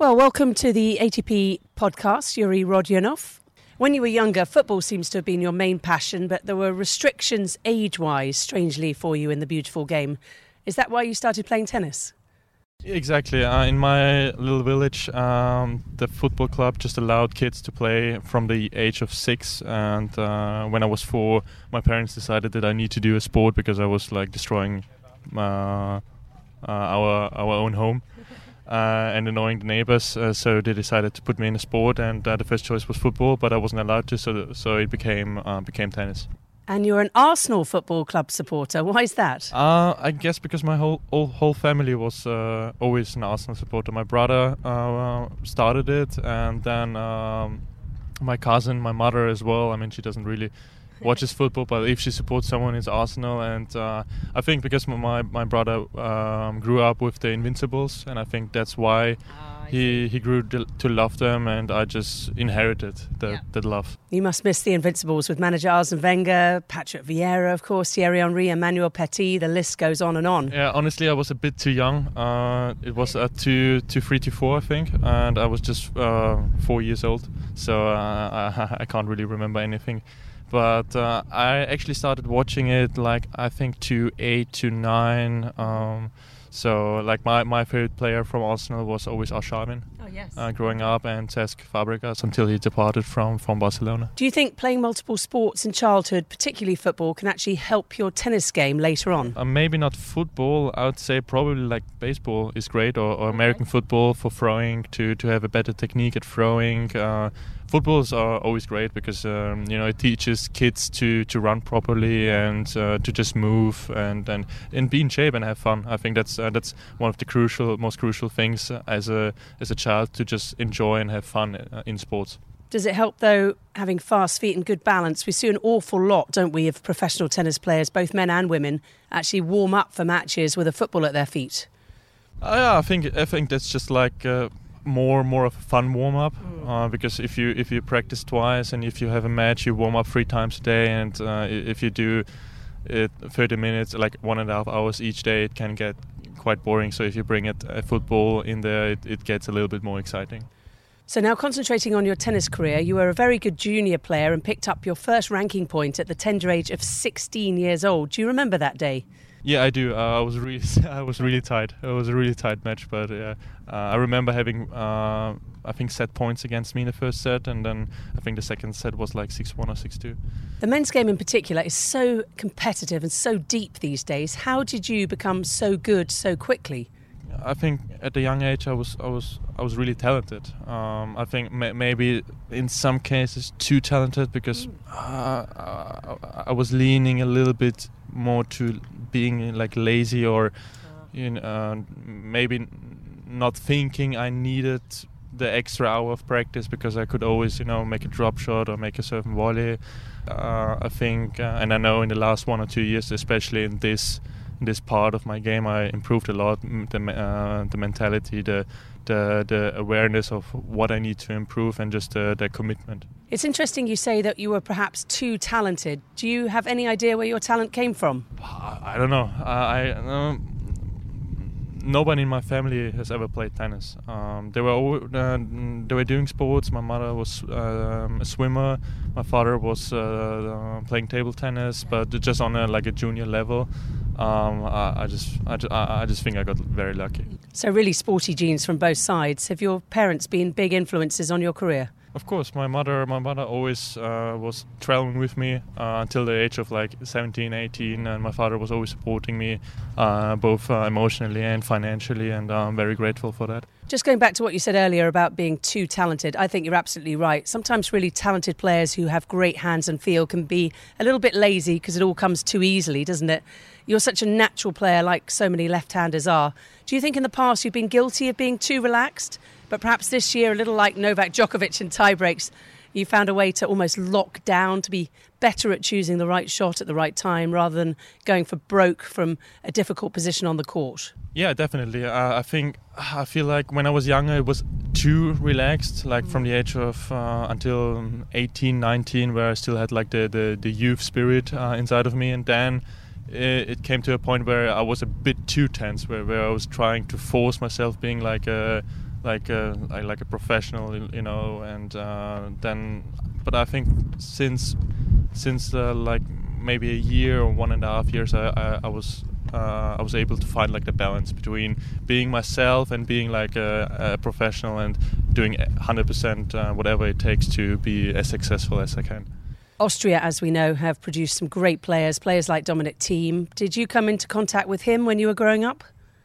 Well, welcome to the ATP podcast, Jurij Rodionov. When you were younger, football seems to have been your main passion, but there were restrictions age wise, strangely, for you in the beautiful game. Is that why you started playing tennis? Exactly. Uh, in my little village, um, the football club just allowed kids to play from the age of six. And uh, when I was four, my parents decided that I need to do a sport because I was like destroying uh, uh our our own home. Uh, and annoying the neighbors. Uh, so they decided to put me in a sport, and uh, the first choice was football, but I wasn't allowed to, so so it became uh, became tennis. And you're an Arsenal Football Club supporter. Why is that? Uh, I guess because my whole whole, whole family was uh, always an Arsenal supporter. My brother started it, and then um, my cousin, my mother as well. I mean, she doesn't really watches football, but if she supports someone, it's Arsenal. And uh, I think because my my brother um, grew up with the Invincibles, and I think that's why. Uh, he he grew to love them, and I just inherited that, yeah. that love. You must miss the Invincibles with manager Arsene Wenger, Patrick Vieira, of course, Thierry Henry, Emmanuel Petit. The list goes on and on. Yeah, honestly, I was a bit too young. Uh, it was at two, two, three to four, I think, and I was just uh, four years old, so uh, I, I can't really remember anything but uh, I actually started watching it like I think to eight to nine. Um, so like my, my favorite player from Arsenal was always Arshavin. Oh yes. Uh, growing up and Cesc Fabregas until he departed from from Barcelona. Do you think playing multiple sports in childhood, particularly football, can actually help your tennis game later on? Uh, maybe not football. I would say probably like baseball is great or, or American okay. football for throwing to to have a better technique at throwing. Uh, footballs are always great because um, you know it teaches kids to, to run properly and uh, to just move and, and and be in shape and have fun. I think that's uh, that's one of the crucial, most crucial things as a as a child to just enjoy and have fun uh, in sports. Does it help though having fast feet and good balance? We see an awful lot, don't we, of professional tennis players, both men and women, actually warm up for matches with a football at their feet. Uh, yeah, I think I think that's just like uh, more more of a fun warm up mm. uh, because if you if you practice twice and if you have a match you warm up three times a day and uh, if you do it 30 minutes like one and a half hours each day it can get quite boring. So if you bring it a football in there it, it gets a little bit more exciting. So now concentrating on your tennis career you were a very good junior player and picked up your first ranking point at the tender age of 16 years old. Do you remember that day yeah, I do. Uh, I was really, I was really tight. It was a really tight match, but uh, I remember having, uh, I think, set points against me in the first set, and then I think the second set was like six-one or six-two. The men's game in particular is so competitive and so deep these days. How did you become so good so quickly? I think at a young age I was I was I was really talented. Um, I think maybe in some cases too talented because uh, I was leaning a little bit more to being like lazy or you know, uh, maybe not thinking I needed the extra hour of practice because I could always, you know, make a drop shot or make a certain volley. Uh, I think, uh, and I know in the last one or two years, especially in this in this part of my game, I improved a lot. The uh, the mentality, the the the awareness of what I need to improve, and just the, the commitment. It's interesting you say that you were perhaps too talented. Do you have any idea where your talent came from? I don't know. I, I nobody in my family has ever played tennis. Um, they were uh, they were doing sports. My mother was uh, a swimmer. My father was uh, uh, playing table tennis, but just on a, like a junior level. Um, I, I, just I, I just think I got very lucky. So really sporty genes from both sides. Have your parents been big influences on your career? Of course, my mother, my mother always uh, was traveling with me uh, until the age of like 17, 18, and my father was always supporting me, uh, both uh, emotionally and financially, and I'm very grateful for that. Just going back to what you said earlier about being too talented, I think you're absolutely right. Sometimes really talented players who have great hands and feel can be a little bit lazy because it all comes too easily, doesn't it? You're such a natural player, like so many left-handers are. Do you think in the past you've been guilty of being too relaxed? But perhaps this year, a little like Novak Djokovic in tiebreaks, you found a way to almost lock down, to be better at choosing the right shot at the right time rather than going for broke from a difficult position on the court. Yeah, definitely. Uh, I think I feel like when I was younger, it was too relaxed, like from the age of uh, until 18, 19, where I still had like the, the, the youth spirit uh, inside of me. And then it, it, came to a point where I was a bit too tense, where, where I was trying to force myself being like a like a like a professional, you know. And uh, then, but I think since since uh, like maybe a year or one and a half years, I, I, I was uh, I was able to find like the balance between being myself and being like a, a professional and doing 100% uh, whatever it takes to be as successful as I can. Austria, as we know, have produced some great players, players like Dominic Thiem. Did you come into contact with him when you were growing up?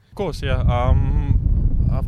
Of course, yeah. Um,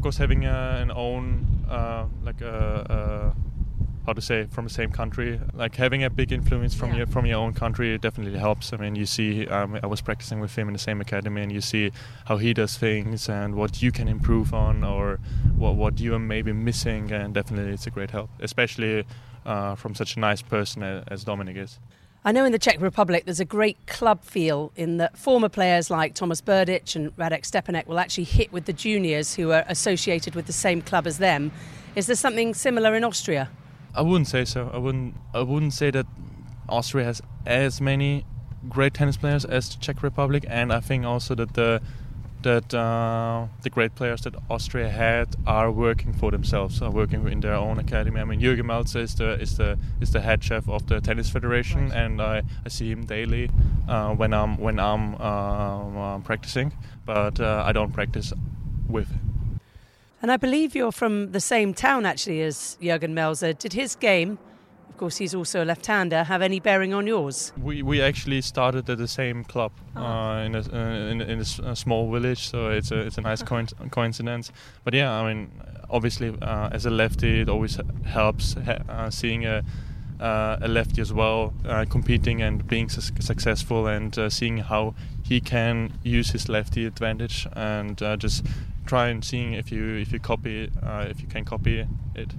course, having uh, an own uh, like a, a how to say from the same country like having a big influence from yeah. your from your own country definitely helps i mean you see um, i was practicing with him in the same academy and you see how he does things and what you can improve on or what, what you are maybe missing and definitely it's a great help especially uh, from such a nice person as dominic is I know in the Czech Republic there's a great club feel in that former players like Thomas Berdych and Radek Stepanek will actually hit with the juniors who are associated with the same club as them. Is there something similar in Austria? I wouldn't say so. I wouldn't. I wouldn't say that Austria has as many great tennis players as the Czech Republic, and I think also that the that uh, the great players that Austria had are working for themselves, are working in their own academy. I mean, Jürgen Melzer is the is the is the head chef of the tennis federation, right. and I, I see him daily uh, when I'm when I'm uh, practicing, but uh, I don't practice with him. And I believe you're from the same town actually as Jürgen Melzer. Did his game, of course, he's also a left-hander, have any bearing on yours? We we actually started at the same club oh. uh, in, a, uh, in, in a small village, so it's a it's a nice coincidence. But yeah, I mean, obviously, uh, as a lefty, it always helps uh, seeing a. Uh, a lefty as well, uh, competing and being su- successful, and seeing how he can use his lefty advantage and just try and seeing if you if you copy uh, if you can copy it.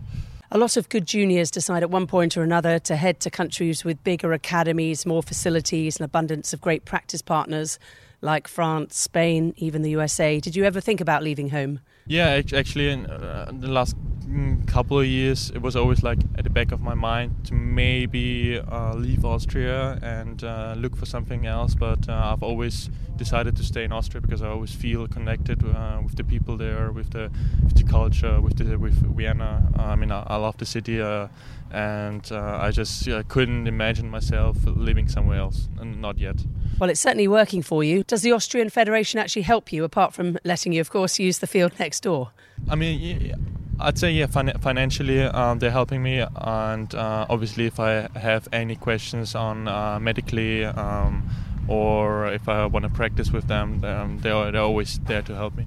A lot of good juniors decide at one point or another to head to countries with bigger academies, more facilities, an abundance of great practice partners like France, Spain, even the USA. Did you ever think about leaving home? Yeah, actually, in uh, the last mm, couple of years, it was always like at the back of my mind to maybe uh, leave Austria and uh, look for something else. But uh, I've always decided to stay in Austria because I always feel connected uh, with the people there, with the with the culture, with the with Vienna. I mean, I, I love the city, uh, and I just couldn't imagine myself living somewhere else, and not yet. Well, it's certainly working for you. Does the Austrian Federation actually help you, apart from letting you, of course, use the field next door? I mean, I'd say yeah, fin- financially um, they're helping me, and uh, obviously if I have any questions on uh, medically um, or if I want to practice with them, um, they're, they're always there to help me.